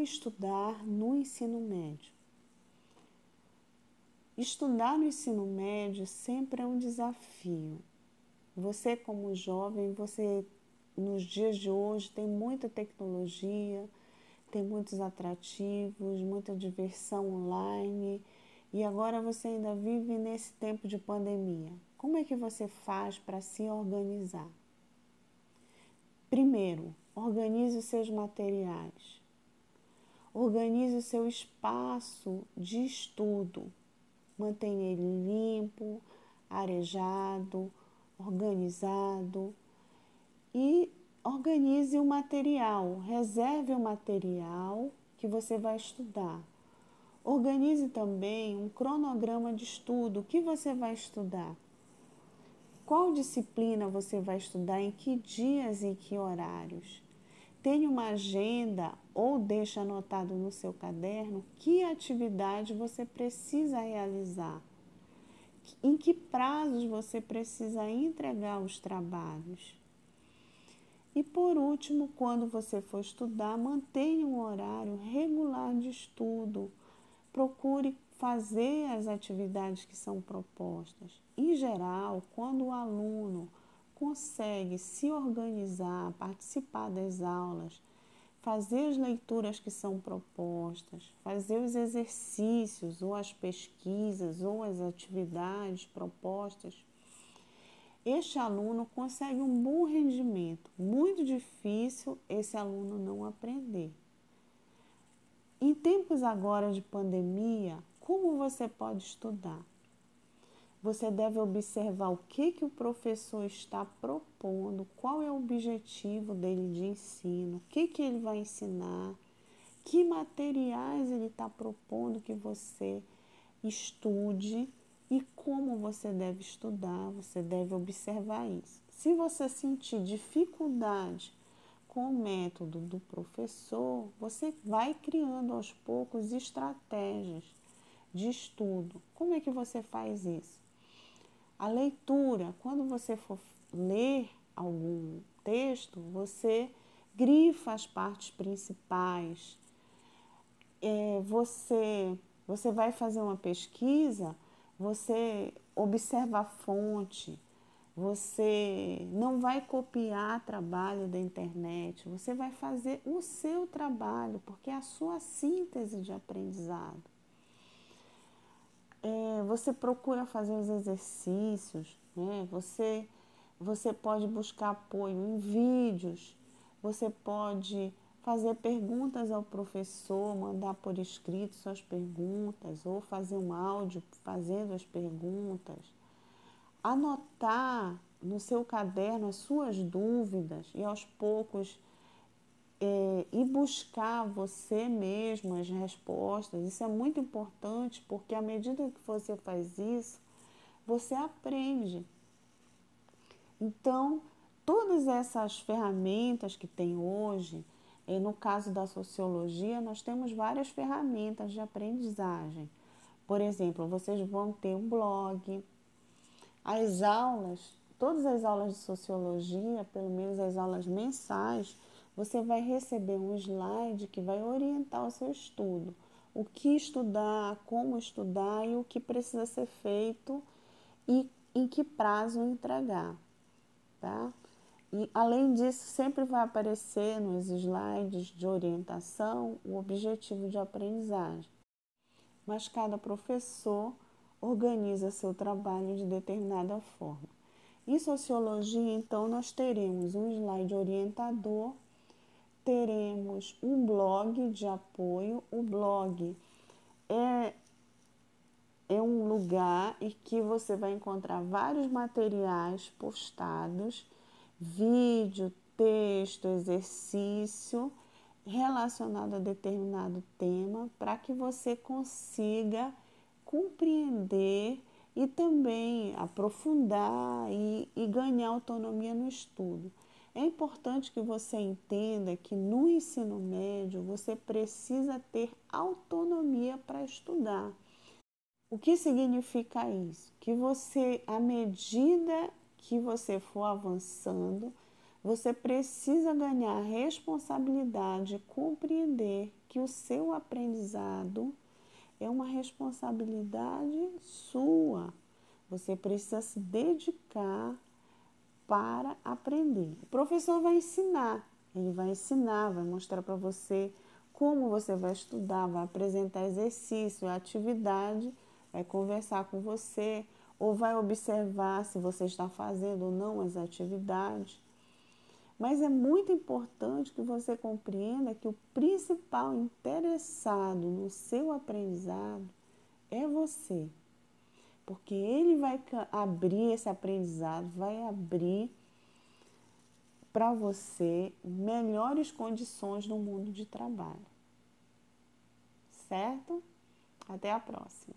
Estudar no ensino médio? Estudar no ensino médio sempre é um desafio. Você, como jovem, você nos dias de hoje tem muita tecnologia, tem muitos atrativos, muita diversão online e agora você ainda vive nesse tempo de pandemia. Como é que você faz para se organizar? Primeiro, organize os seus materiais. Organize seu espaço de estudo. Mantenha ele limpo, arejado, organizado e organize o material. Reserve o material que você vai estudar. Organize também um cronograma de estudo. O que você vai estudar? Qual disciplina você vai estudar, em que dias e que horários? Tenha uma agenda ou deixe anotado no seu caderno que atividade você precisa realizar, em que prazos você precisa entregar os trabalhos. E por último, quando você for estudar, mantenha um horário regular de estudo. Procure fazer as atividades que são propostas. Em geral, quando o aluno consegue se organizar, participar das aulas, fazer as leituras que são propostas, fazer os exercícios ou as pesquisas ou as atividades propostas, este aluno consegue um bom rendimento. Muito difícil esse aluno não aprender. Em tempos agora de pandemia, como você pode estudar? Você deve observar o que, que o professor está propondo, qual é o objetivo dele de ensino, o que, que ele vai ensinar, que materiais ele está propondo que você estude e como você deve estudar, você deve observar isso. Se você sentir dificuldade com o método do professor, você vai criando aos poucos estratégias de estudo. Como é que você faz isso? A leitura, quando você for ler algum texto, você grifa as partes principais. É, você, você vai fazer uma pesquisa, você observa a fonte, você não vai copiar trabalho da internet, você vai fazer o seu trabalho, porque é a sua síntese de aprendizado é, você procura fazer os exercícios, né? você, você pode buscar apoio em vídeos, você pode fazer perguntas ao professor, mandar por escrito suas perguntas, ou fazer um áudio fazendo as perguntas, anotar no seu caderno as suas dúvidas e aos poucos é, e buscar você mesmo as respostas. Isso é muito importante porque à medida que você faz isso, você aprende. Então, todas essas ferramentas que tem hoje, é, no caso da sociologia, nós temos várias ferramentas de aprendizagem. Por exemplo, vocês vão ter um blog, as aulas, todas as aulas de sociologia, pelo menos as aulas mensais, você vai receber um slide que vai orientar o seu estudo. O que estudar, como estudar e o que precisa ser feito e em que prazo entregar, tá? E além disso, sempre vai aparecer nos slides de orientação o objetivo de aprendizagem. Mas cada professor organiza seu trabalho de determinada forma. Em sociologia, então, nós teremos um slide orientador teremos um blog de apoio. O blog é, é um lugar em que você vai encontrar vários materiais postados, vídeo, texto, exercício relacionado a determinado tema, para que você consiga compreender e também aprofundar e, e ganhar autonomia no estudo. É importante que você entenda que no ensino médio você precisa ter autonomia para estudar. O que significa isso? Que você, à medida que você for avançando, Você precisa ganhar responsabilidade e compreender que o seu aprendizado é uma responsabilidade sua. Você precisa se dedicar para aprender. O professor vai ensinar, ele vai ensinar, vai mostrar para você como você vai estudar, vai apresentar exercício, atividade, vai conversar com você ou vai observar se você está fazendo ou não as atividades. Mas é muito importante que você compreenda que o principal interessado no seu aprendizado é você porque ele vai abrir esse aprendizado, vai abrir para você melhores condições no mundo de trabalho. Certo? Até a próxima.